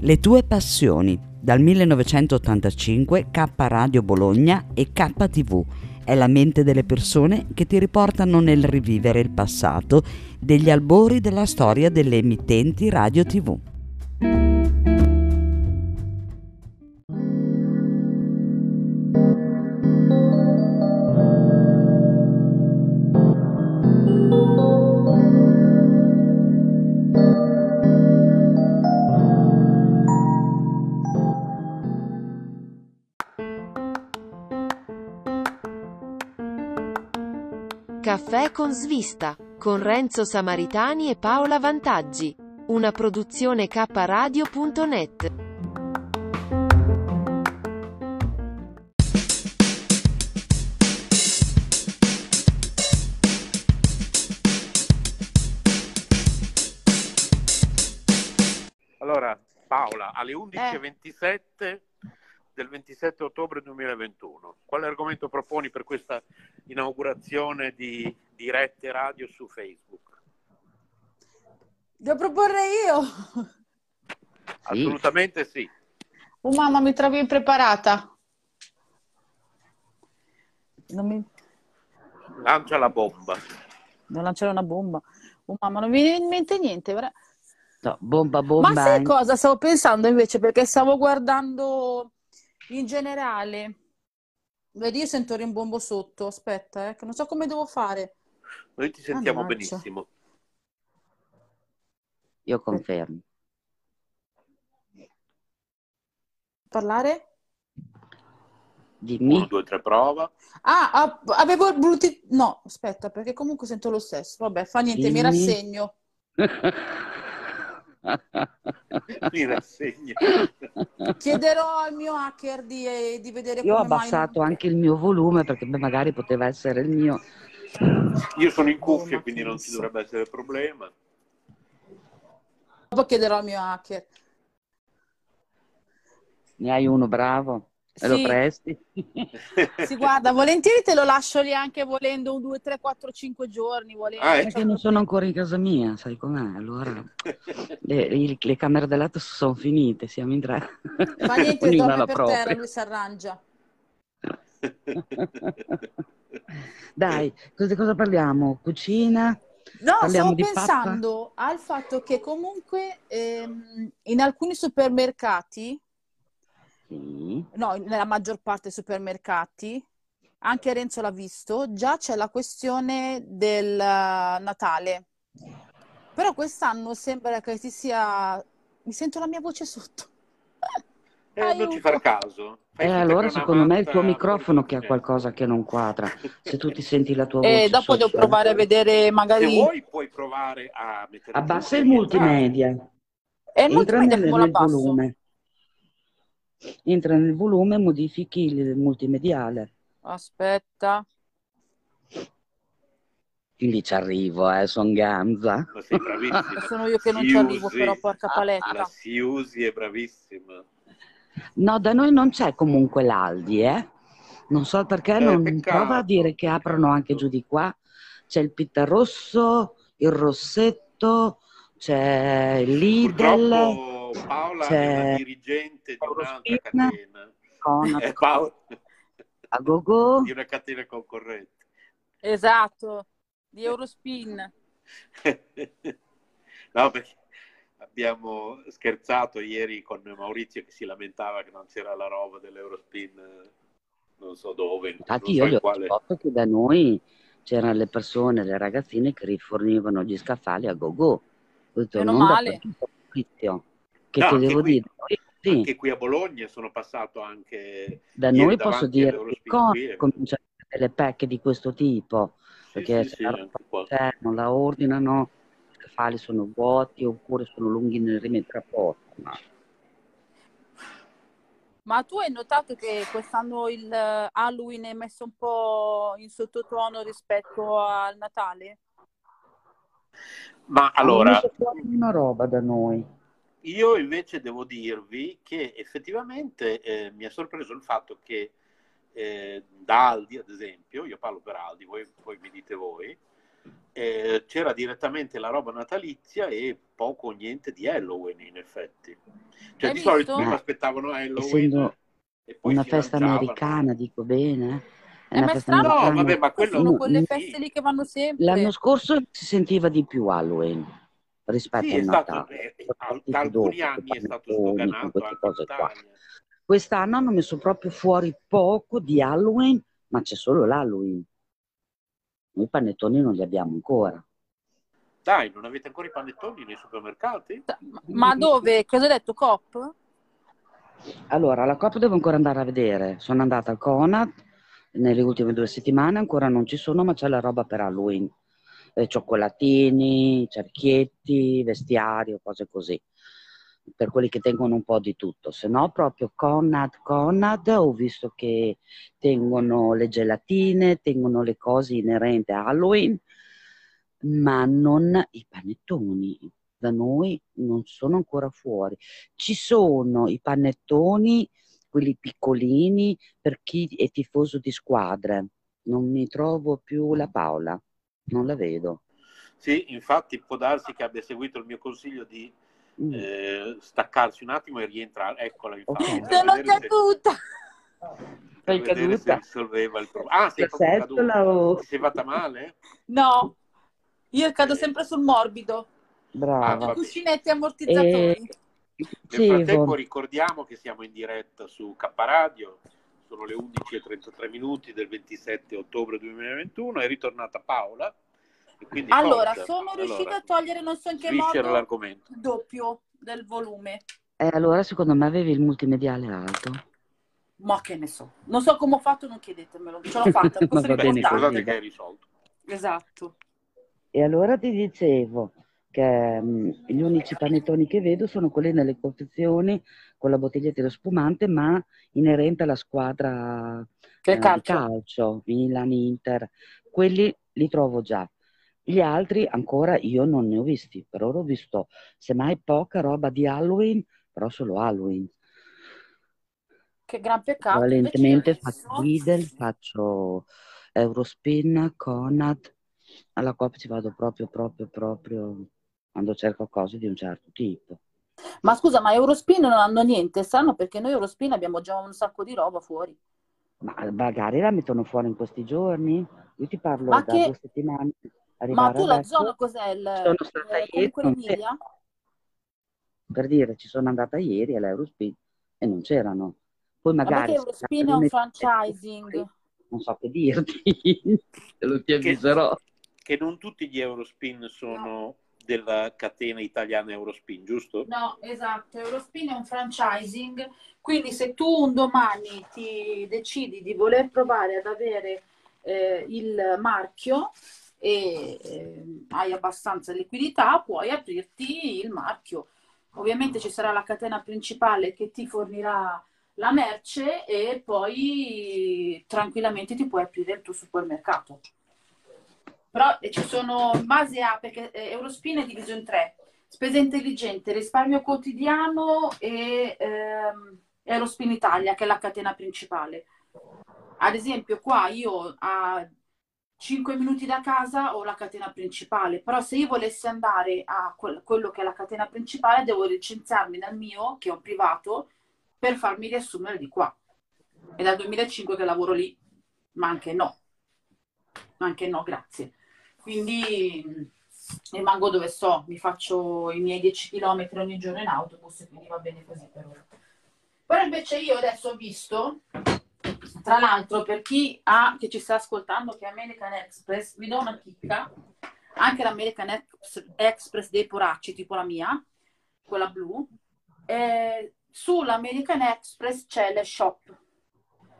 Le tue passioni, dal 1985 K Radio Bologna e KTV. È la mente delle persone che ti riportano nel rivivere il passato degli albori della storia delle emittenti radio TV. Caffè con svista, con Renzo Samaritani e Paola Vantaggi. Una produzione kradio.net. Allora, Paola, alle 11.27 del 27 ottobre 2021. Quale argomento proponi per questa inaugurazione di dirette radio su Facebook? Devo proporre io? Assolutamente sì. Oh mamma, mi trovi impreparata. Non mi... Lancia la bomba. Devo lanciare una bomba. Oh mamma, non mi viene in mente niente. No, bomba, bomba. Ma sai cosa stavo pensando invece? Perché stavo guardando in generale, vedi, io sento il rimbombo sotto. Aspetta, eh, che non so come devo fare. Noi ti sentiamo Mannaggia. benissimo. Io confermo. Parlare? Dimmi. Uno, due, tre, prova. Ah, ah, avevo il Bluetooth. No, aspetta, perché comunque sento lo stesso. Vabbè, fa niente, mi Dimmi. rassegno. Mi rassegno. Chiederò al mio hacker di, di vedere Io ho come mai- abbassato anche il mio volume perché beh, magari poteva essere il mio. Io sono in cuffia, Oh, quindi non ci dovrebbe essere problema. Dopo chiederò al mio hacker. Ne hai uno bravo? Me lo Sì. presti? Si guarda, volentieri te lo lascio lì anche volendo un 2, 3, 4, 5 giorni. Volendo. Ah, eh. Perché non sono ancora in casa mia, sai com'è? Allora le, le camere da letto sono finite, siamo in tre. Fa niente, Ognuna dorme per propria. terra, lui si arrangia. Dai, cosa, cosa parliamo? Cucina? No, Parliamo stavo di pappa? pensando al fatto che comunque ehm, in alcuni supermercati, Sì. no, nella maggior parte dei supermercati, anche Renzo l'ha visto, già c'è la questione del eh, Natale. Però quest'anno sembra che ci sia... Mi sento la mia voce sotto. Eh, non ci far caso. Fai Eh, allora secondo me è il tuo microfono che ha qualcosa che non quadra. Se tu ti senti la tua voce E dopo devo sotto, eh. provare a vedere Se magari... vuoi puoi provare a mettere Abbassa il multimedia. E il Entra multimedia come lo abbasso? volume. Entra nel volume e modifichi il multimediale. Aspetta. Quindi ci arrivo, eh, son ganza. Sei bravissima. Sono io che non ci arrivo, però, porca paletta. La Siusi è bravissima. No, da noi non c'è comunque l'Aldi, eh. Non so perché, Eh, non peccato, prova a dire che aprono anche giù di qua. C'è il Pitta Rosso, il Rossetto, c'è il Lidl, Purtroppo Paola è c'è una dirigente di un'altra Eurospin, catena. Conad, Eh, Paola a Gogo. di una catena concorrente. Esatto, di Eurospin. no, perché abbiamo scherzato ieri con Maurizio che si lamentava che non c'era la roba dell'Eurospin, non so dove. Infatti non io so gli ho quale- risposto che da noi c'erano le persone, le ragazzine che rifornivano gli scaffali a Gogo. Ho detto, Meno non male. Maurizio. Che No, ti anche devo qui- dire? Sì. Anche qui a Bologna sono passato anche Da noi posso dire che all'Eurospin con qui e- cominciano a avere le pecche di questo tipo, Sì, perché sì, se sì, la roba c'è, non la ordinano, gli scaffali sono vuoti oppure sono lunghi nel rimettere a posto. Ma Ma tu hai notato che quest'anno il eh, Halloween è messo un po' in sottotono rispetto al Natale? Ma allora, una roba da noi. Io invece devo dirvi che effettivamente eh, mi ha sorpreso il fatto che eh, da Aldi, ad esempio, io parlo per Aldi, voi, poi mi dite voi, eh, c'era direttamente la roba natalizia e poco o niente di Halloween in effetti. Cioè Hai di solito visto? prima Ma aspettavano Halloween essendo e poi una festa lanciavano. americana, dico bene, è Eh, ma festa strano No, vabbè, ma quello sono quelle feste lì che vanno L'anno sempre. scorso si sentiva di più Halloween rispetto sì, stato, Natale, eh, partiti da alcuni anni è stato sdoganato queste cose qua. Quest'anno hanno messo proprio fuori poco di Halloween, ma c'è solo l'Halloween. Noi i panettoni non li abbiamo ancora. Dai, non avete ancora i panettoni nei supermercati? Ma ma dove? Cosa hai detto? Cop? Allora, la Coop devo ancora andare a vedere. Sono andata al Conad nelle ultime due settimane, ancora non ci sono, ma c'è la roba per Halloween. Eh, cioccolatini, cerchietti, vestiario, cose così. Per quelli che tengono un po' di tutto. Se no, proprio Conad, Conad, ho visto che tengono le gelatine, tengono le cose inerenti a Halloween, ma non i panettoni. Da noi non sono ancora fuori. Ci sono i panettoni, quelli piccolini, per chi è tifoso di squadre. Non mi trovo più la Paola, non la vedo. Sì, infatti può darsi che abbia seguito il mio consiglio di Mm. eh, staccarsi un attimo e rientrare. Eccola, infatti, Ok. per Sono se, caduta. per Sei se caduta? risolveva il problema. Ah, sei proprio caduta. o... Ti sei fatta male? No, io cado Eh, sempre sul morbido. ah, Brava. vabbè. Cuscinetti E ammortizzatori. Nel frattempo ricordiamo che siamo in diretta su K Radio, sono le 11.33 minuti del 27 ottobre 2021, è ritornata Paola e quindi Allora, forza. sono riuscita Allora, a togliere non so in che modo l'argomento. il doppio del volume. eh, allora secondo me avevi il multimediale alto. Ma che ne so. Non so come ho fatto, non chiedetemelo. Ce l'ho fatta, posso va bene L'importante riportarvi. è che hai risolto. Esatto. E allora ti dicevo che mm, gli unici panettoni che vedo sono quelli nelle confezioni con la bottiglietta dello spumante, ma inerente alla squadra Che eh, di calcio. calcio, Milan, Inter. Quelli li trovo già. Gli altri ancora io non ne ho visti, per ora ho visto semmai poca roba di Halloween, però solo Halloween. Che gran peccato. Adesso... faccio Lidl, faccio Eurospin, Conad, alla Coop ci vado proprio, proprio, proprio quando cerco cose di un certo tipo. Ma scusa, ma Eurospin non hanno niente, sanno perché noi Eurospin abbiamo già un sacco di roba fuori. Ma magari la mettono fuori in questi giorni? Io ti parlo Ma da che... due settimane, Ma tu la adesso, zona cos'è? Il... sono stata eh, ieri, l'Emilia? Per dire, ci sono andata ieri all'Eurospin e non c'erano. Poi Ma perché magari se Eurospin è un franchising? non so che dirti, te lo ti Che, avviserò. che non tutti gli Eurospin No. Della catena italiana Eurospin, giusto? No, esatto, Eurospin è un franchising, quindi se tu un domani ti decidi di voler provare ad avere eh, il marchio e eh, hai abbastanza liquidità, puoi aprirti il marchio. Ovviamente ci sarà la catena principale che ti fornirà la merce e poi tranquillamente ti puoi aprire il tuo supermercato. Però eh, ci sono in base a, perché eh, Eurospin è diviso in tre, spesa intelligente, risparmio quotidiano e ehm, Eurospin Italia, che è la catena principale. Ad esempio, qua io a 5 minuti da casa ho la catena principale, però se io volessi andare a quel- quello che è la catena principale, devo licenziarmi dal mio, che un privato, per farmi riassumere di qua. È dal 2005 che lavoro lì, ma anche no, ma anche no, grazie. Quindi mh, rimango dove sto, mi faccio i miei 10 km ogni giorno in autobus, quindi va bene così per ora. Però invece io adesso ho visto, tra l'altro per chi ha, che ci sta ascoltando, che è American Express, vi do una chicca, anche l'American Ex- Express dei poracci, tipo la mia, quella blu, eh, sull'American Express c'è le shop.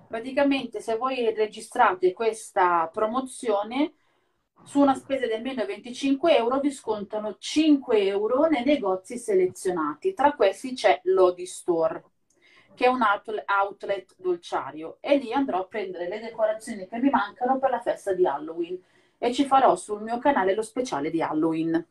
Praticamente se voi registrate questa promozione, su una spesa di almeno 25 euro vi scontano 5 euro nei negozi selezionati. Tra questi c'è Lodi Store, che è un outlet, dolciario, e lì andrò a prendere le decorazioni che mi mancano per la festa di Halloween e ci farò sul mio canale lo speciale di Halloween.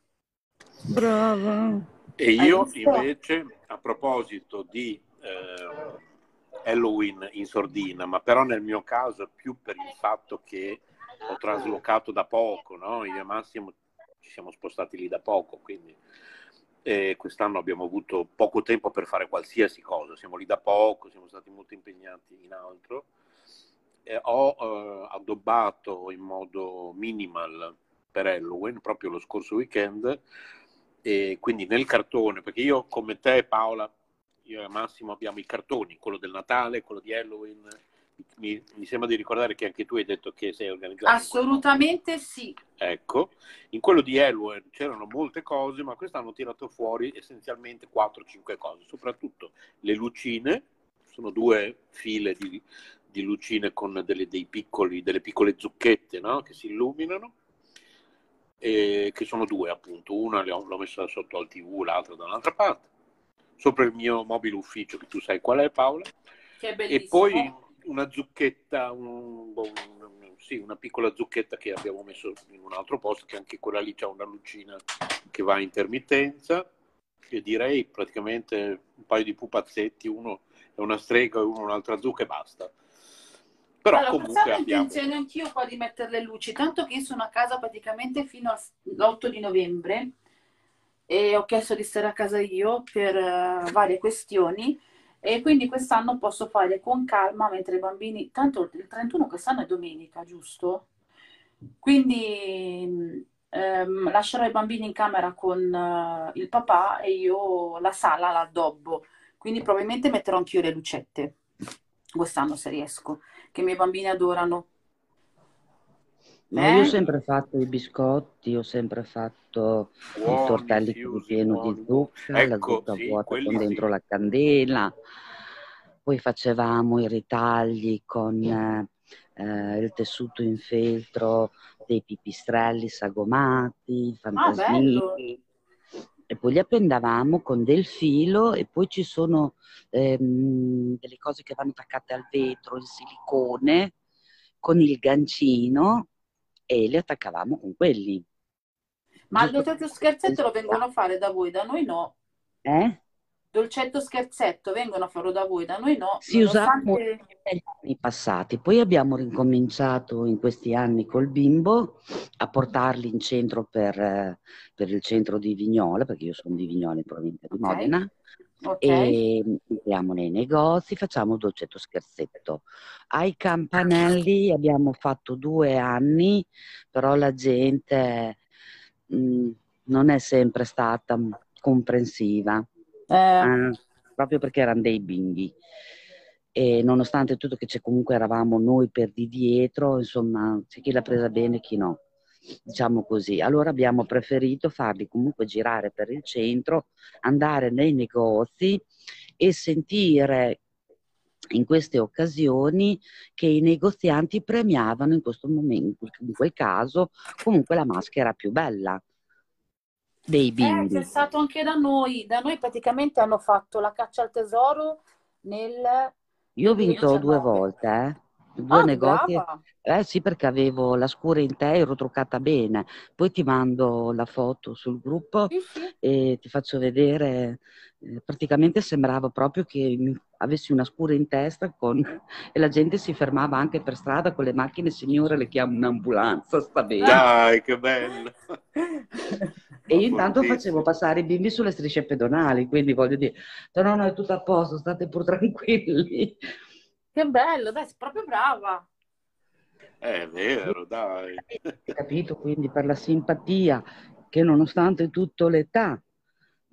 Brava. E io invece, a proposito di eh, Halloween in sordina, ma però nel mio caso più per il fatto che ho traslocato da poco, no? Io e Massimo ci siamo spostati lì da poco, quindi eh, quest'anno abbiamo avuto poco tempo per fare qualsiasi cosa, siamo lì da poco, siamo stati molto impegnati in altro. Eh, ho eh, addobbato in modo minimal per Halloween proprio lo scorso weekend e quindi nel cartone, perché io come te Paola, io e Massimo abbiamo i cartoni, quello del Natale, quello di Halloween, mi, mi, sembra di ricordare che anche tu hai detto che sei organizzato. Assolutamente sì. Ecco, in quello di Elwell c'erano molte cose, ma quest'anno ho tirato fuori essenzialmente 4-5 cose, soprattutto le lucine, sono due file di, di lucine con delle, piccoli, delle piccole zucchette no? che si illuminano, e che sono due appunto, una l'ho messa sotto al tv, l'altra da un'altra parte, sopra il mio mobile ufficio, che tu sai qual è Paola. Che bellissimo. E poi una zucchetta, un, un, sì, una piccola zucchetta che abbiamo messo in un altro posto, che anche quella lì c'è una lucina che va a intermittenza, e direi praticamente un paio di pupazzetti, uno è una strega e uno un'altra zucca e basta. Però allora, comunque abbiamo... intenzione anch'io qua di mettere le luci, tanto che io sono a casa praticamente fino all'8 di novembre e ho chiesto di stare a casa io per uh, varie questioni e quindi quest'anno posso fare con calma mentre i bambini, tanto il 31 quest'anno è domenica, giusto? Quindi ehm, lascerò i bambini in camera con uh, il papà e io la sala la addobbo, quindi probabilmente metterò anch'io le lucette quest'anno se riesco, che i miei bambini adorano. Ma eh? io ho sempre fatto i biscotti, ho sempre fatto buoni, i tortelli pieni di zucca, ecco, la zucca sì, vuota con dentro sì. la candela. Poi facevamo i ritagli con eh, il tessuto in feltro dei pipistrelli sagomati, ah, fantasmini. Ah, e poi li appendavamo con del filo e poi ci sono ehm, delle cose che vanno attaccate al vetro in silicone con il gancino e li attaccavamo con quelli. Ma il dolcetto scherzetto lo vengono a fare da voi, da noi no. Eh? Dolcetto scherzetto vengono a farlo da voi, da noi no. Si nonostante... usava negli anni passati, poi abbiamo ricominciato in questi anni col bimbo a portarli in centro per, per il centro di Vignola, perché io sono di Vignola in provincia di okay. Modena. Okay. E entriamo nei negozi, facciamo dolcetto scherzetto. Ai campanelli abbiamo fatto due anni, però la gente mh, mm, non è sempre stata comprensiva, eh. eh, proprio perché erano dei bimbi. E nonostante tutto che c'è comunque eravamo noi per di dietro, insomma, c'è chi l'ha presa bene e chi no diciamo così. Allora abbiamo preferito farli comunque girare per il centro, andare nei negozi e sentire in queste occasioni che i negozianti premiavano in questo momento, in quel caso, comunque la maschera più bella dei bimbi. Eh, c'è stato anche da noi, da noi praticamente hanno fatto la caccia al tesoro nel... Io ho vinto due volte, eh due ah, negozi. Brava. Eh sì, perché avevo la scura in te, ero truccata bene. Poi ti mando la foto sul gruppo sì, sì. e ti faccio vedere. Eh, praticamente sembrava proprio che avessi una scura in testa con... e la gente si fermava anche per strada con le macchine, signore, le chiamo un'ambulanza, sta bene. Dai, che bello! e io intanto facevo passare i bimbi sulle strisce pedonali, quindi voglio dire, no, no, è tutto a posto, state pur tranquilli. Che bello, dai, sei proprio brava. È vero, dai. Capito, quindi per la simpatia che nonostante tutta l'età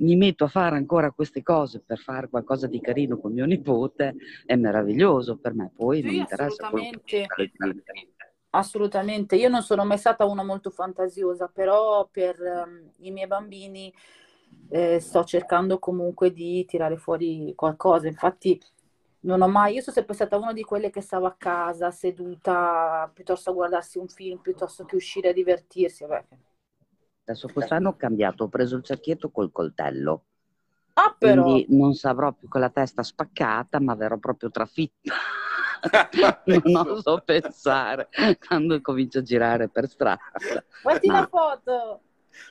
mi metto a fare ancora queste cose per fare qualcosa di carino con mio nipote è meraviglioso per me. Poi sì, non mi interessa assolutamente. Assolutamente, io non sono mai stata una molto fantasiosa, però per um, i miei bambini eh, sto cercando comunque di tirare fuori qualcosa. Infatti non ho mai, io sono sempre stata una di quelle che stava a casa seduta piuttosto a guardarsi un film piuttosto che uscire a divertirsi. Vabbè. Adesso quest'anno ho cambiato, ho preso il cerchietto col coltello. Ah, però. Quindi non saprò più con la testa spaccata, ma verrò proprio trafitta. non oso pensare quando comincio a girare per strada. Guardi ma... la foto!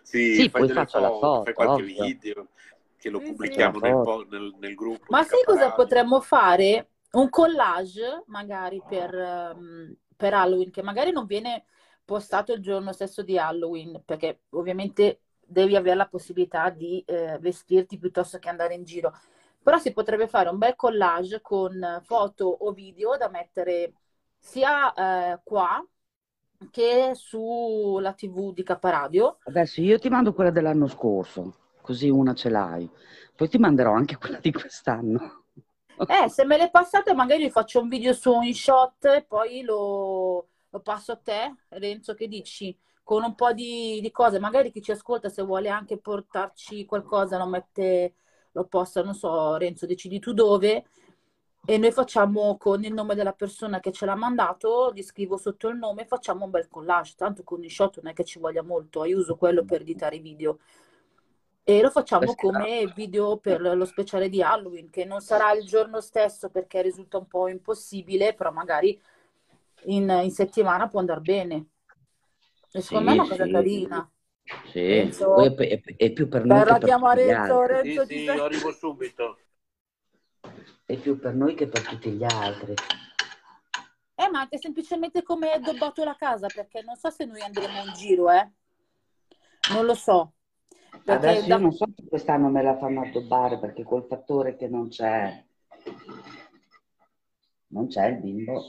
Sì, sì poi faccio foto, la foto. Fai qualche ovvio. video che lo pubblichiamo nel, nel, nel, gruppo. Ma sai cosa potremmo fare? Un collage magari per, um, per Halloween, che magari non viene postato il giorno stesso di Halloween, perché ovviamente devi avere la possibilità di eh, vestirti piuttosto che andare in giro. Però si potrebbe fare un bel collage con foto o video da mettere sia eh, qua che sulla TV di Caparadio. Adesso io ti mando quella dell'anno scorso, così una ce l'hai. Poi ti manderò anche quella di quest'anno. Eh, se me le passate magari faccio un video su un shot e poi lo, lo passo a te, Renzo, che dici? Con un po' di, di, cose, magari chi ci ascolta se vuole anche portarci qualcosa lo mette, lo posta, non so, Renzo, decidi tu dove e noi facciamo con il nome della persona che ce l'ha mandato, gli scrivo sotto il nome e facciamo un bel collage, tanto con i shot non è che ci voglia molto, io uso quello per editare i video. E lo facciamo come video per lo speciale di Halloween, che non sarà il giorno stesso perché risulta un po' impossibile, però magari in, in settimana può andare bene. E secondo sì, me è una cosa sì. carina. Sì, Renzo, è, è, è, più per noi che per tutti Renzo, Renzo, sì, sì, arrivo subito. È più per noi che per tutti gli altri. Eh, ma anche semplicemente come è addobbato la casa, perché non so se noi andremo in giro, eh. Non lo so. Perché Adesso da... io non so se quest'anno me la fanno addobbare, perché col fattore che non c'è... Non c'è il bimbo.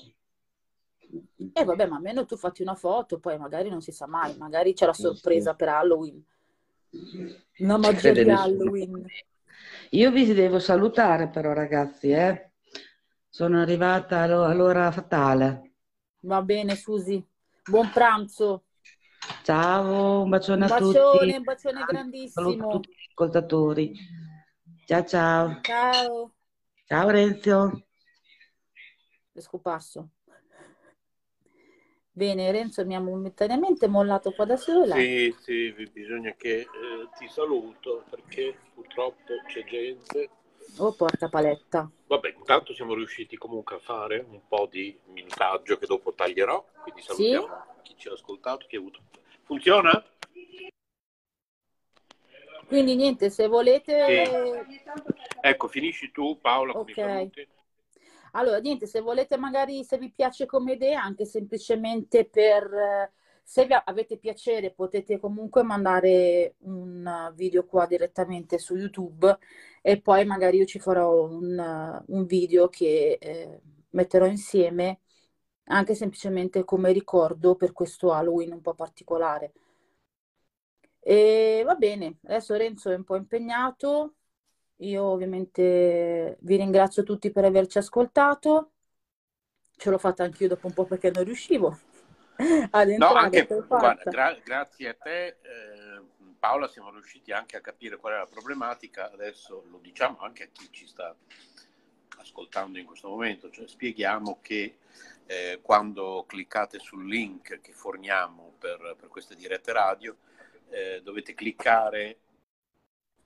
E eh, vabbè, ma almeno tu fatti una foto, poi magari non si sa mai, magari c'è la sorpresa sì. per Halloween. Una magia di Halloween. Io vi devo salutare però ragazzi, eh? Sono arrivata all'ora fatale. Va bene Susi, buon pranzo. Ciao, un bacione, un a bacione, tutti. Un bacione grandissimo. Saluto a tutti gli ascoltatori. Ciao ciao. Ciao. Ciao Renzo. È scomparso. Bene, Renzo mi ha momentaneamente mollato qua da sola. Sì, sì, bisogna che eh, ti saluto perché purtroppo c'è gente. Oh, porca paletta. Vabbè, intanto siamo riusciti comunque a fare un po' di minutaggio che dopo taglierò, quindi salutiamo sì? chi ci ha ascoltato, chi ha avuto... Funziona? Quindi niente, se volete... Sì. Ecco, finisci tu Paola saluti. Allora, niente, se volete magari, se vi piace come idea, anche semplicemente per, se vi avete piacere, potete comunque mandare un video qua direttamente su YouTube e poi magari io ci farò un, un video che eh, metterò insieme anche semplicemente come ricordo per questo Halloween un po' particolare. E va bene, adesso Renzo è un po' impegnato, io ovviamente vi ringrazio tutti per averci ascoltato. Ce l'ho fatta anch'io dopo un po' perché non riuscivo ad entrare. No, anche, guarda, gra- grazie a te, eh, Paola, siamo riusciti anche a capire qual è la problematica. Adesso lo diciamo anche a chi ci sta ascoltando in questo momento, cioè spieghiamo che eh, quando cliccate sul link che forniamo per, per queste dirette radio, eh, dovete cliccare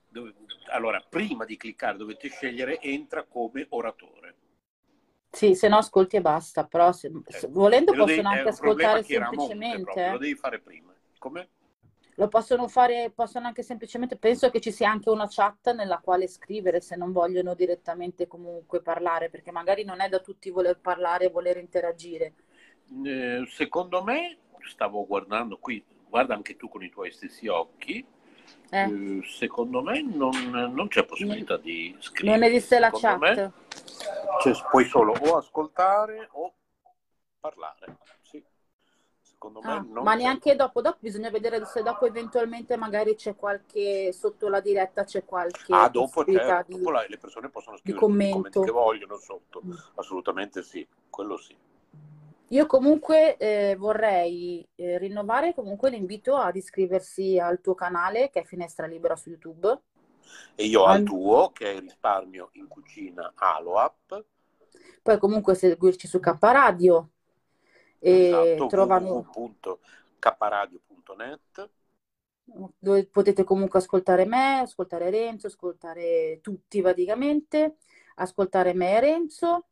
dove, allora, prima di cliccare dovete scegliere entra come oratore. Sì, se no ascolti e basta, però se, se, eh, volendo possono devi, anche ascoltare semplicemente. Proprio, lo devi fare prima. Come? Lo possono fare, possono anche semplicemente, penso che ci sia anche una chat nella quale scrivere se non vogliono direttamente comunque parlare, perché magari non è da tutti voler parlare e voler interagire. Eh, secondo me, stavo guardando qui, guarda anche tu con i tuoi stessi occhi, eh. eh. secondo me non, non, c'è possibilità di scrivere. Non esiste la secondo chat. cioè, puoi solo o ascoltare o parlare. Secondo ah, me ma neanche dopo, dopo bisogna vedere se dopo eventualmente magari c'è qualche sotto la diretta c'è qualche ah dopo, certo, di, dopo le persone possono scrivere i commenti che vogliono sotto mm. assolutamente sì quello sì io comunque eh, vorrei eh, rinnovare comunque l'invito ad iscriversi al tuo canale che è Finestra Libera su YouTube. E io al tuo che è Risparmio in Cucina Aloap. Poi comunque seguirci su K Radio. E esatto, trovano... www.kradio.net dove potete comunque ascoltare me, ascoltare Renzo, ascoltare tutti praticamente, ascoltare me e Renzo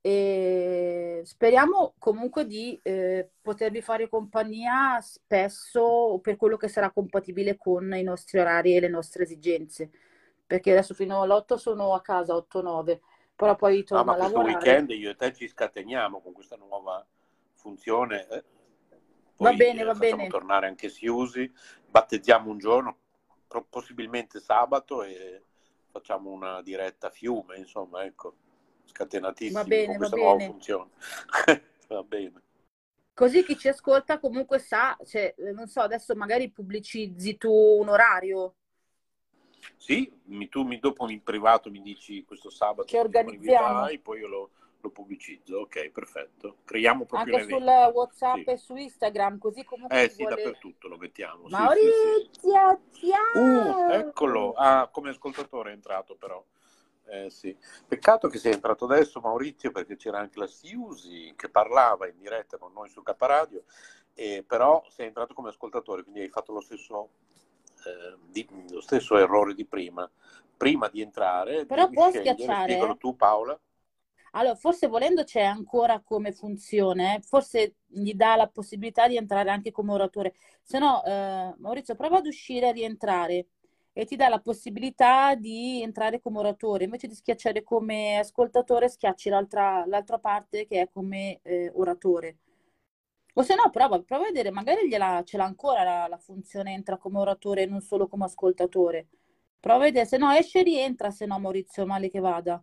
e speriamo comunque di eh, potervi fare compagnia spesso per quello che sarà compatibile con i nostri orari e le nostre esigenze. Perché adesso fino all'8 sono a casa, 8-9, però poi torno no, ma a lavorare. questo weekend io e te ci scateniamo con questa nuova funzione. Eh? Poi Va bene, eh, va bene. tornare anche Siusi, battezziamo un giorno, possibilmente sabato, e facciamo una diretta a fiume, insomma, ecco, scatenatissimi Va bene, con va questa nuova bene. funzione. va bene. Così chi ci ascolta comunque sa, cioè, eh, non so, adesso magari pubblicizzi tu un orario Sì, mi- tu mi, dopo in privato mi dici questo sabato che organizziamo poi io lo, lo pubblicizzo. Ok, perfetto. Creiamo proprio anche un sul. WhatsApp Sì. e su Instagram, così comunque Eh sì, vuole... dappertutto lo mettiamo. Sì, sì, sì. Maurizio, Uh, eccolo. Ah, come ascoltatore è entrato però. Eh, sì. Peccato che sia entrato adesso Maurizio perché c'era anche la Siusi che parlava in diretta con noi su K Radio, eh, però sei entrato come ascoltatore, quindi hai fatto lo stesso, eh, di- lo stesso errore di prima. Prima di entrare, Però scegliere, schiacciare, spiegalo eh? tu Paola. Allora, forse volendo c'è ancora come funzione, eh. Forse gli dà la possibilità di entrare anche come oratore. Se no, eh, Maurizio, prova ad uscire e rientrare e ti dà la possibilità di entrare come oratore. Invece di schiacciare come ascoltatore, schiacci l'altra l'altra parte che è come eh, oratore. O se no, prova, prova a vedere, magari gliela- ce l'ha ancora la, la funzione entra come oratore e non solo come ascoltatore. Prova a vedere, se no esce e rientra, se no Maurizio, male che vada.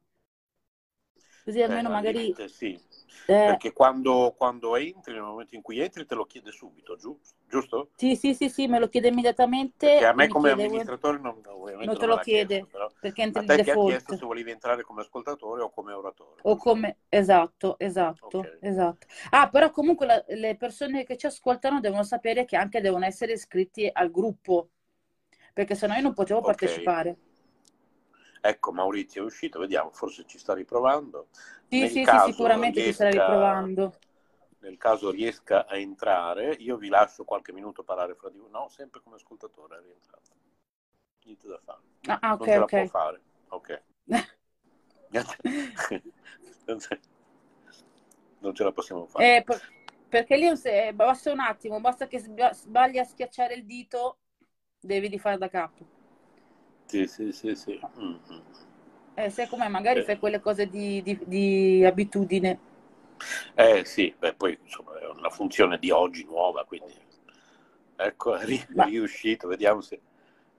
Così Eh, almeno al magari... limite sì, eh, perché quando, quando entri, nel momento in cui entri, te lo chiede subito, giu- giusto? Sì, sì, sì, sì, me lo chiede immediatamente Perché a me come chiede, amministratore non, non te lo l'ha chiesto, chiede però perché entri di te ti ha chiesto default. se volevi entrare come ascoltatore o come oratore, O come... Esatto, esatto, Ok, esatto. Ah, però comunque la- le persone che ci ascoltano devono sapere che anche devono essere iscritti al gruppo, perché sennò io non potevo ok. partecipare. Ecco, Maurizio è uscito, vediamo, forse ci sta riprovando. Sì, Nel sì, sì, sicuramente ci starà riesca, riprovando. nel caso riesca a entrare, io vi lascio qualche minuto parlare fra di voi. No, sempre come ascoltatore è rientrato. Niente da fare. Ah, ah, Non ok, ce la può ok. fare. Ok. Non ce- non la possiamo fare. Eh, per- perché lì basta un attimo, basta che sbagli a schiacciare il dito, devi rifare da capo. Sì, sì, sì, sì. Mm. Eh, sai com'è? Magari Eh, fai quelle cose di, di- di abitudine. eh, sì, beh, poi insomma è una funzione di oggi nuova, quindi ecco, è riuscito, vediamo se,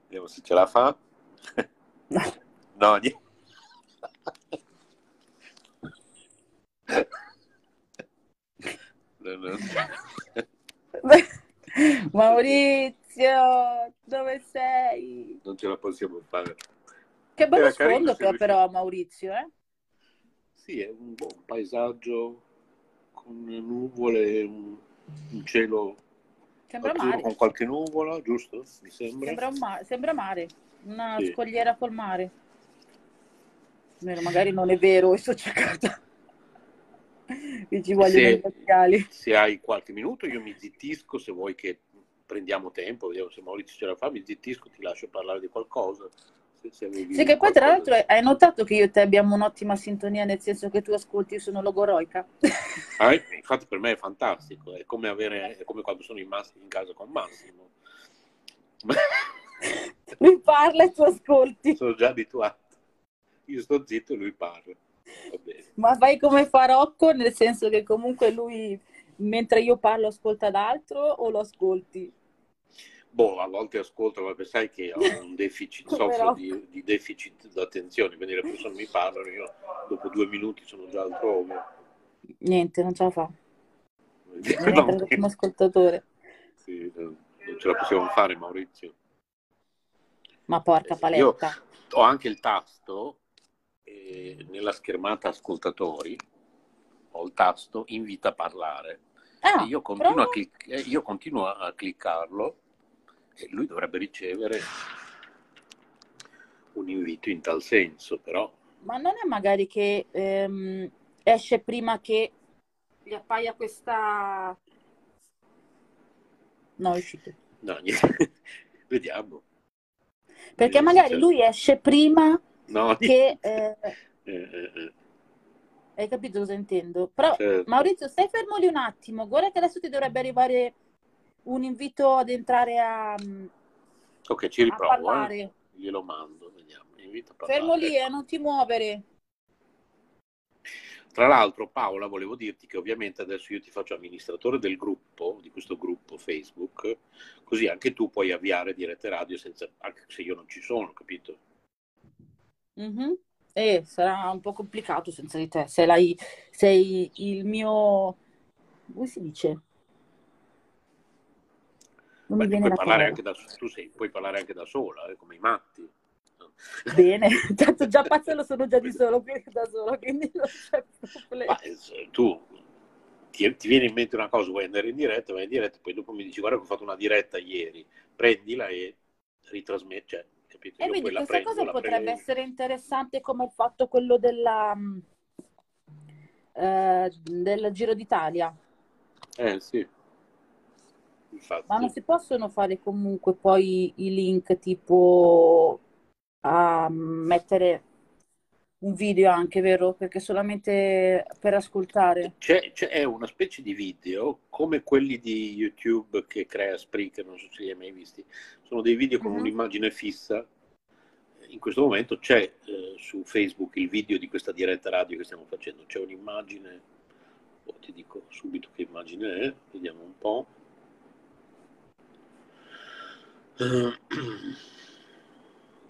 vediamo se ce la fa. No, niente. No, no. Maurizio, dove sei? Non ce la possiamo fare. Che bello Era carino sfondo riuscito. però Maurizio, eh? Sì, è un buon paesaggio con nuvole, un, un cielo Sembra mare, con qualche nuvola, giusto? Mi sembra. sembra, un ma- sembra mare, una Sì. scogliera col mare. Magari non è vero, e sto cercando che ci vogliono Se, gli occhiali. se hai qualche minuto io mi zittisco, se vuoi che prendiamo tempo, vediamo se Maurizio ce la fa, mi zittisco, ti lascio parlare di qualcosa. Se, se Sì, che poi tra l'altro hai notato che io e te abbiamo un'ottima sintonia, nel senso che tu ascolti, io sono logoroica. Ah, eh, infatti per me è fantastico, è come, avere, è come quando sono in, Massimo- in casa con Massimo. Lui parla e tu ascolti. sono già abituato. Io sto zitto e lui parla. Ma fai come fa Rocco, nel senso che comunque lui, mentre io parlo, ascolta d'altro o lo ascolti? Boh, a volte ascolto, ma sai che ho un deficit, soffro di, di deficit d'attenzione, quindi le persone mi parlano, io dopo due minuti sono già altrove. Niente, non ce la fa. Deve No, come ascoltatore. sì, non ce la possiamo fare, Maurizio. Ma porca Eh, io paletta. ho anche il tasto eh, nella schermata ascoltatori, ho il tasto invita a parlare. Ah, io continuo, clic- eh, io continuo a cliccarlo e lui dovrebbe ricevere un invito in tal senso, però Ma non è magari che ehm, esce prima che gli appaia questa... No, è uscito. no, niente. vediamo. Perché Vediamo magari lui esce prima No, che... eh, eh, eh, hai capito cosa intendo? Però, certo. Maurizio, stai fermo lì un attimo. Guarda che adesso ti dovrebbe arrivare un invito ad entrare a, Ok, ci riprovo, eh. glielo mando, vediamo. Fermo lì, eh, non ti muovere. Tra l'altro, Paola, volevo dirti che ovviamente adesso io ti faccio amministratore del gruppo, di questo gruppo Facebook, così anche tu puoi avviare dirette radio senza, anche se io non ci sono, capito? Mm-hmm. Eh, sarà un po' complicato senza di te. Sei, sei il mio... come si dice? Non Beh, mi viene puoi parlare anche da, tu sei, puoi parlare anche da sola, eh, come i matti. Bene, tanto già pazzo lo sono già di solo da solo, quindi non c'è problema. Ma, eh, tu ti, ti, viene in mente una cosa, vuoi andare in diretta, vai in diretta, poi dopo mi dici guarda che ho fatto una diretta ieri, prendila e ritrasmetti, cioè, capito? E quindi questa prendo, cosa potrebbe prendo. essere interessante come il fatto quello della, uh, del Giro d'Italia. Eh sì. Infatti. Ma non si possono fare comunque poi i link tipo a mettere un video anche, vero? Perché solamente per ascoltare. C'è, c'è una specie di video come quelli di YouTube che crea Spreaker, non so se li hai mai visti. Sono dei video con uh-huh. un'immagine fissa. In questo momento c'è eh, su Facebook il video di questa diretta radio che stiamo facendo. C'è un'immagine, oh, ti dico subito che immagine è, vediamo un po'.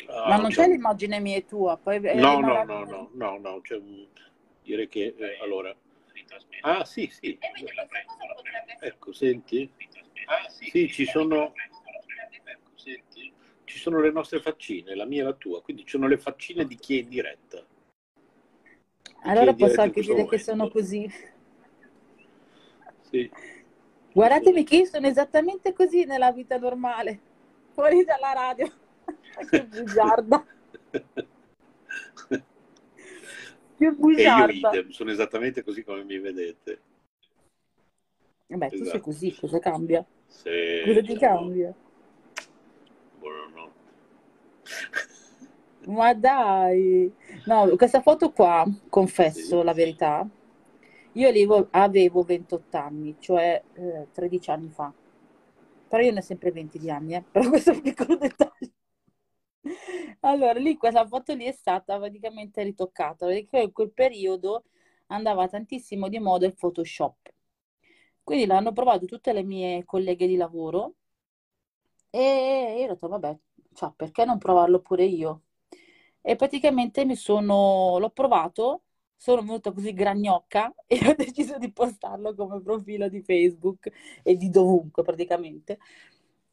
Ah, Ma non c'è l'immagine mia e tua? Poi no, no, no, no, no, no, c'è un... direi che eh, allora... Ah sì, sì. Ecco, senti? Ah, sì, sì, ci sono... Ci sono le nostre faccine, la mia e la tua, quindi ci sono le faccine di chi è in diretta. Allora posso anche dire momento. che sono così. Sì. Guardatemi che io sono esattamente così nella vita normale, fuori dalla radio che bugiarda. che bugiarda. E io idem, sono esattamente così come mi vedete. Vabbè, esatto. tu sei esatto. così, cosa cambia? Sì, cosa ti cambia? Buonanotte. Ma dai! No, questa foto qua, confesso sì, la verità, io avevo, avevo 28 anni, cioè eh, 13 anni fa. Però io ne ho sempre 20 di anni, eh, però questo è un piccolo dettaglio. Allora, lì quella foto lì è stata praticamente ritoccata, perché in quel periodo andava tantissimo di moda il Photoshop. Quindi l'hanno provato tutte le mie colleghe di lavoro e io ho detto, vabbè, cioè, perché non provarlo pure io? E praticamente mi sono, l'ho provato, sono venuta così gragnocca e ho deciso di postarlo come profilo di Facebook e di dovunque praticamente.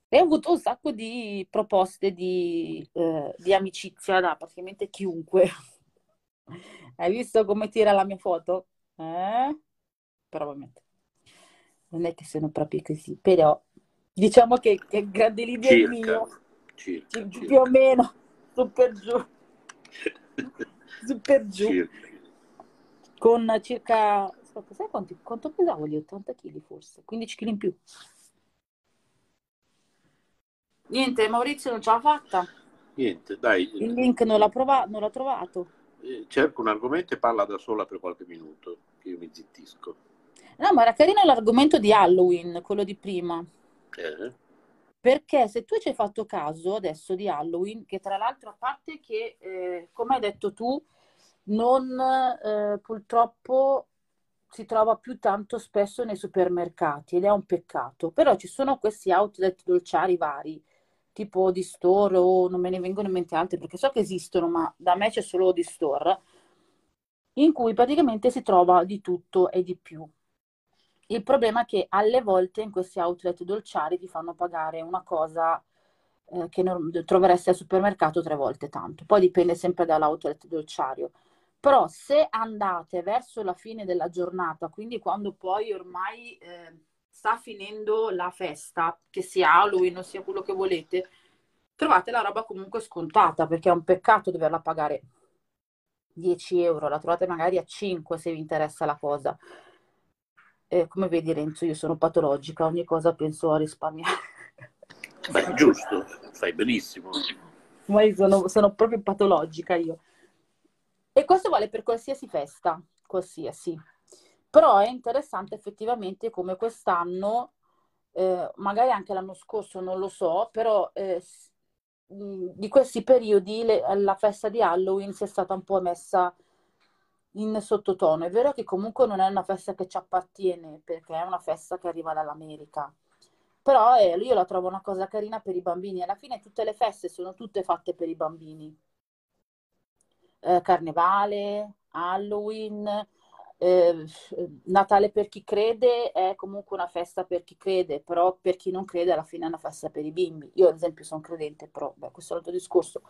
E ho avuto un sacco di proposte di, eh, di amicizia da praticamente chiunque. Hai visto come tira la mia foto? Eh? Probabilmente. Non è che sono proprio così, però diciamo che, che grande l'idea è mio. Circa, più circa. o meno, su per giù. su per giù. Circa. Con circa... sai quanti, quanto pesavo lì? 80 kg forse, 15 kg in più. Niente, Maurizio non ce l'ha fatta. Niente, dai. Il link non l'ha, prova- non l'ha trovato. Eh, cerco un argomento e parla da sola per qualche minuto, che io mi zittisco. No, ma era carino l'argomento di Halloween, quello di prima. Eh? Perché se tu ci hai fatto caso adesso di Halloween, che tra l'altro a parte che, eh, come hai detto tu, non eh, purtroppo si trova più tanto spesso nei supermercati ed è un peccato, però ci sono questi outlet dolciari vari tipo di store o non me ne vengono in mente altri perché so che esistono, ma da me c'è solo di store, in cui praticamente si trova di tutto e di più. Il problema è che alle volte in questi outlet dolciari ti fanno pagare una cosa eh, che troveresti al supermercato tre volte tanto. Poi dipende sempre dall'outlet dolciario. Però se andate verso la fine della giornata, quindi quando poi ormai eh, sta finendo la festa, che sia Halloween o sia quello che volete, trovate la roba comunque scontata, perché è un peccato doverla pagare 10 euro, la trovate magari a 5 se vi interessa la cosa. E come vedi Renzo, io sono patologica, ogni cosa penso a risparmiare. Beh, giusto, fai benissimo. Ma io sono, sono proprio patologica io. E questo vale per qualsiasi festa, qualsiasi. Però è interessante effettivamente come quest'anno, eh, magari anche l'anno scorso, non lo so, però eh, di questi periodi le, la festa di Halloween si è stata un po' messa in sottotono. È vero che comunque non è una festa che ci appartiene perché è una festa che arriva dall'America, però eh, io la trovo una cosa carina per i bambini. Alla fine tutte le feste sono tutte fatte per i bambini. Eh, Carnevale, Halloween, eh, Natale per chi crede è comunque una festa per chi crede, però per chi non crede alla fine è una festa per i bimbi. Io ad esempio sono credente, però beh, questo è un altro discorso.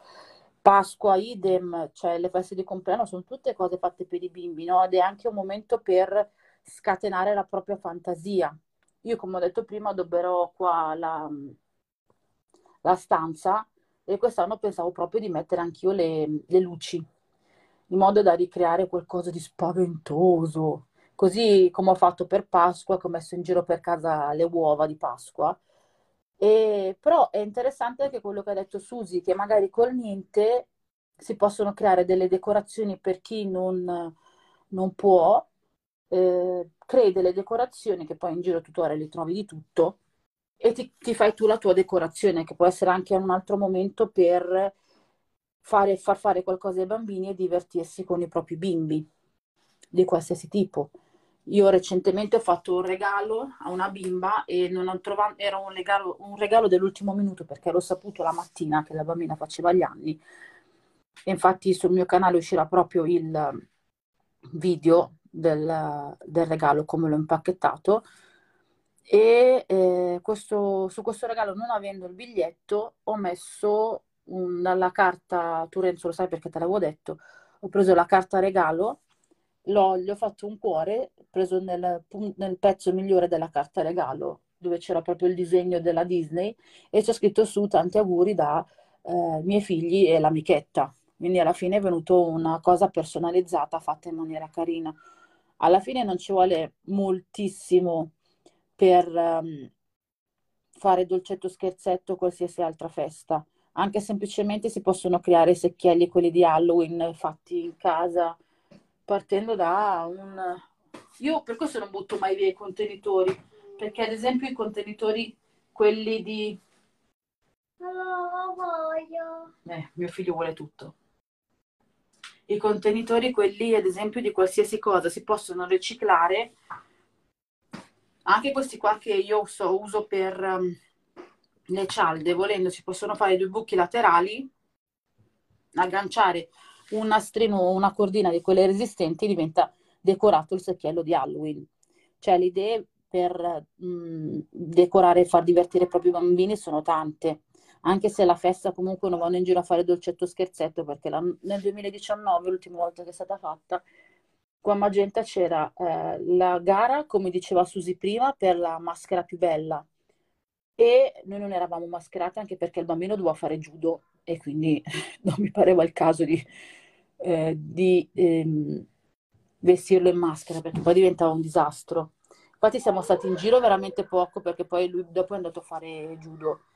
Pasqua, idem, cioè le feste di compleanno sono tutte cose fatte per i bimbi, no? Ed è anche un momento per scatenare la propria fantasia. Io, come ho detto prima, adobberò qua la, la stanza e quest'anno pensavo proprio di mettere anch'io le, le luci, in modo da ricreare qualcosa di spaventoso. Così come ho fatto per Pasqua, che ho messo in giro per casa le uova di Pasqua e, però è interessante anche quello che ha detto Susi, che magari col niente si possono creare delle decorazioni per chi non, non può, eh, crei delle decorazioni che poi in giro tutorial li trovi di tutto e ti, ti, fai tu la tua decorazione, che può essere anche un altro momento per fare, far fare qualcosa ai bambini e divertirsi con i propri bimbi di qualsiasi tipo. Io recentemente ho fatto un regalo a una bimba e non ho trovato, era un regalo, un regalo dell'ultimo minuto perché l'ho saputo la mattina che la bambina faceva gli anni. E infatti sul mio canale uscirà proprio il video del, del regalo, come l'ho impacchettato. E eh, questo, su questo regalo, non avendo il biglietto, ho messo un, dalla carta, tu Renzo lo sai perché te l'avevo detto, ho preso la carta regalo l'ho, gli ho fatto un cuore preso nel, nel pezzo migliore della carta regalo, dove c'era proprio il disegno della Disney e c'è scritto su tanti auguri da eh, miei figli e l'amichetta. Quindi alla fine è venuta una cosa personalizzata fatta in maniera carina. Alla fine non ci vuole moltissimo per um, fare dolcetto scherzetto qualsiasi altra festa. Anche semplicemente si possono creare secchielli, quelli di Halloween fatti in casa, partendo da un... Io per questo non butto mai via i contenitori, perché ad esempio i contenitori, quelli di... Non lo voglio. Eh, mio figlio vuole tutto. I contenitori, quelli ad esempio di qualsiasi cosa, si possono riciclare. Anche questi qua che io uso, uso per um, le cialde, volendo, si possono fare due buchi laterali, agganciare un nastrino o una cordina di quelle resistenti diventa decorato il secchiello di Halloween. Cioè le idee per mh, mm, decorare e far divertire i propri bambini sono tante, anche se la festa comunque non vanno in giro a fare dolcetto scherzetto, perché la, nel 2019, l'ultima volta che è stata fatta, qua a Magenta c'era eh, la gara, come diceva Susi prima, per la maschera più bella. E noi non eravamo mascherate anche perché il bambino doveva fare judo e quindi non mi pareva il caso di eh, di ehm, vestirlo in maschera perché poi diventava un disastro. Infatti siamo stati in giro veramente poco perché poi lui dopo è andato a fare judo.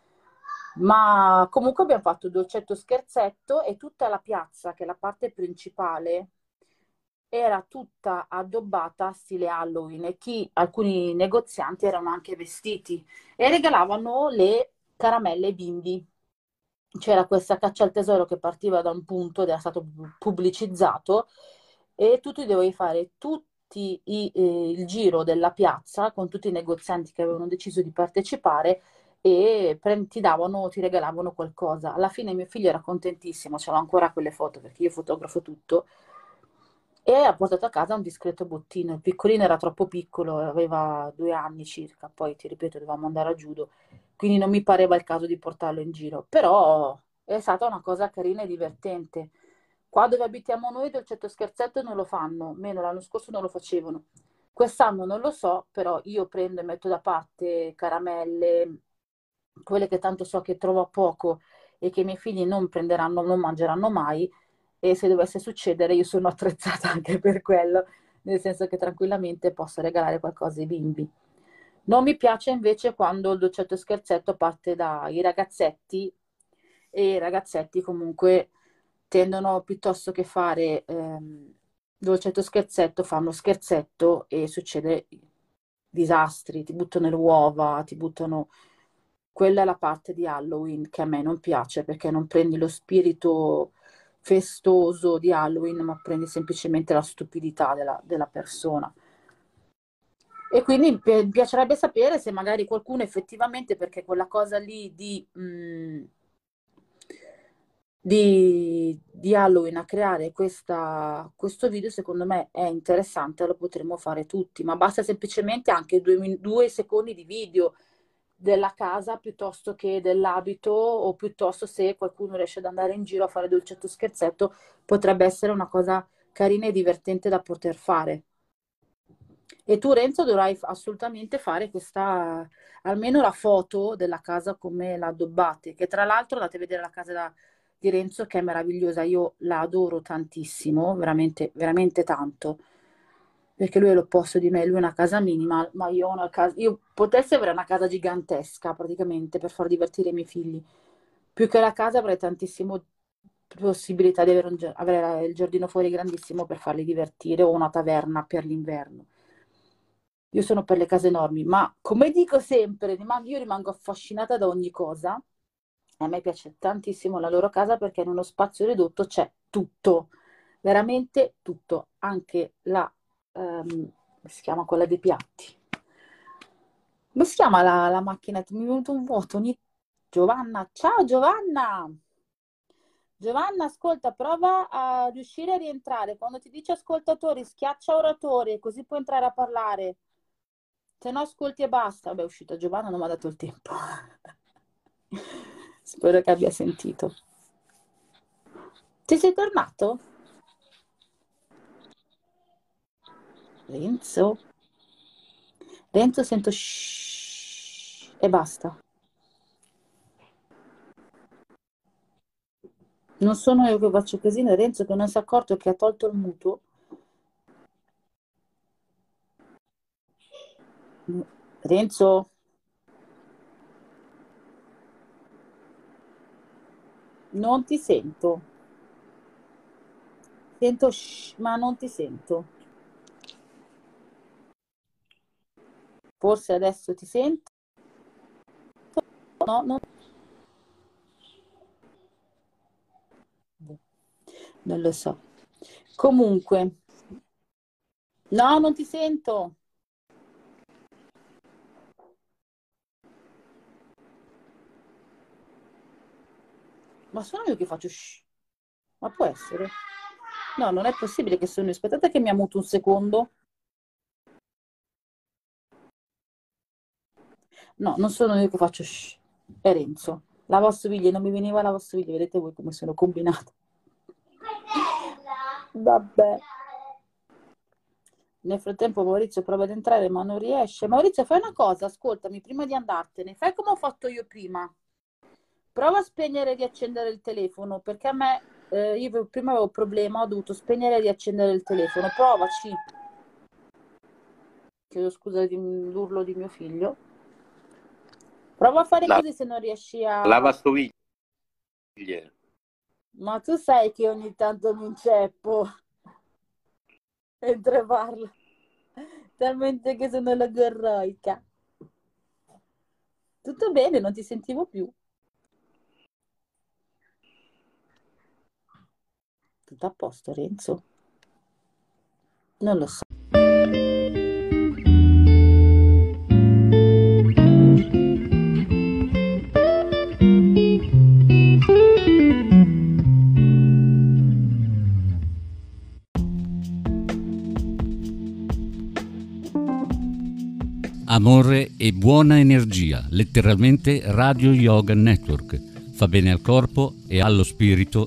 Ma comunque abbiamo fatto dolcetto scherzetto e tutta la piazza, che è la parte principale, era tutta addobbata stile Halloween e chi, alcuni negozianti erano anche vestiti e regalavano le caramelle ai bimbi c'era questa caccia al tesoro che partiva da un punto ed era stato pubblicizzato e tu ti dovevi fare tutti i, eh, il giro della piazza con tutti i negozianti che avevano deciso di partecipare e pre- ti davano, ti regalavano qualcosa. Alla fine mio figlio era contentissimo, c'erano ancora quelle foto perché io fotografo tutto e ha portato a casa un discreto bottino. Il piccolino era troppo piccolo, aveva due anni circa, poi ti ripeto, dovevamo andare a judo quindi non mi pareva il caso di portarlo in giro, però è stata una cosa carina e divertente. Qua dove abitiamo noi dolcetto scherzetto non lo fanno, meno l'anno scorso non lo facevano. Quest'anno non lo so, però io prendo e metto da parte caramelle, quelle che tanto so che trovo a poco e che i miei figli non prenderanno, non mangeranno mai e se dovesse succedere io sono attrezzata anche per quello, nel senso che tranquillamente posso regalare qualcosa ai bimbi. Non mi piace invece quando il dolcetto scherzetto parte dai ragazzetti e i ragazzetti comunque tendono piuttosto che fare ehm, dolcetto scherzetto, fanno scherzetto e succede disastri, ti buttano le uova, ti buttano... Quella è la parte di Halloween che a me non piace perché non prendi lo spirito festoso di Halloween, ma prende semplicemente la stupidità della, della persona. E quindi mi piacerebbe sapere se magari qualcuno effettivamente, perché quella cosa lì di, mh, mm, di, di Halloween a creare questa, questo video, secondo me è interessante, lo potremmo fare tutti, ma basta semplicemente anche due, due secondi di video della casa piuttosto che dell'abito o piuttosto se qualcuno riesce ad andare in giro a fare dolcetto scherzetto potrebbe essere una cosa carina e divertente da poter fare. E tu Renzo dovrai assolutamente fare questa, almeno la foto della casa come la addobbate, che tra l'altro andate a vedere la casa da, di Renzo che è meravigliosa, io la adoro tantissimo, veramente, veramente tanto, perché lui è l'opposto di me, lui è una casa minima, ma io ho una casa, io potessi avere una casa gigantesca praticamente per far divertire i miei figli, più che la casa avrei tantissime possibilità di avere, un, avere il giardino fuori grandissimo per farli divertire o una taverna per l'inverno. Io sono per le case enormi, ma come dico sempre, io rimango affascinata da ogni cosa. A me piace tantissimo la loro casa perché in uno spazio ridotto c'è tutto, veramente tutto, anche la, um, si chiama quella dei piatti. Come si chiama la, la macchina? Mi è venuto un vuoto. Giovanna, ciao Giovanna! Giovanna, ascolta, prova a riuscire a rientrare. Quando ti dice ascoltatori, schiaccia oratore, così puoi entrare a parlare. Se no ascolti e basta. Vabbè, è uscita Giovanna, non mi ha dato il tempo. Spero che abbia sentito. Ti sei tornato? Renzo? Renzo sento shhh e basta. Non sono io che faccio casino, è Renzo che non si è accorto che ha tolto il mutuo Renzo? Non ti sento. Sento ma non ti sento. Forse adesso ti sento. No, no. Non lo so. Comunque. No, non ti sento. Ma sono io che faccio shh. Ma può essere? No, non è possibile che sono io. Aspettate che mi ha muto un secondo. No, non sono io che faccio shh. È Renzo. Lavastoviglie, non mi veniva la lavastoviglie. Vedete voi come sono combinata. Vabbè. Nel frattempo Maurizio prova ad entrare ma non riesce. Maurizio, fai una cosa, ascoltami, prima di andartene. Fai come ho fatto io prima. Prova a spegnere e riaccendere il telefono, perché a me, eh, io prima avevo un problema, ho dovuto spegnere e riaccendere il telefono. Provaci. Chiedo scusa dell'urlo di mio figlio. Prova a fare La... così se non riesci a... Lavastoviglie. Ma tu sai che ogni tanto mi inceppo. Mentre parlo. Talmente che sono la gorroica. Tutto bene, non ti sentivo più. Tutto a posto, Renzo? Non lo so. Amore e buona energia, letteralmente Radio Yoga Network. Fa bene al corpo e allo spirito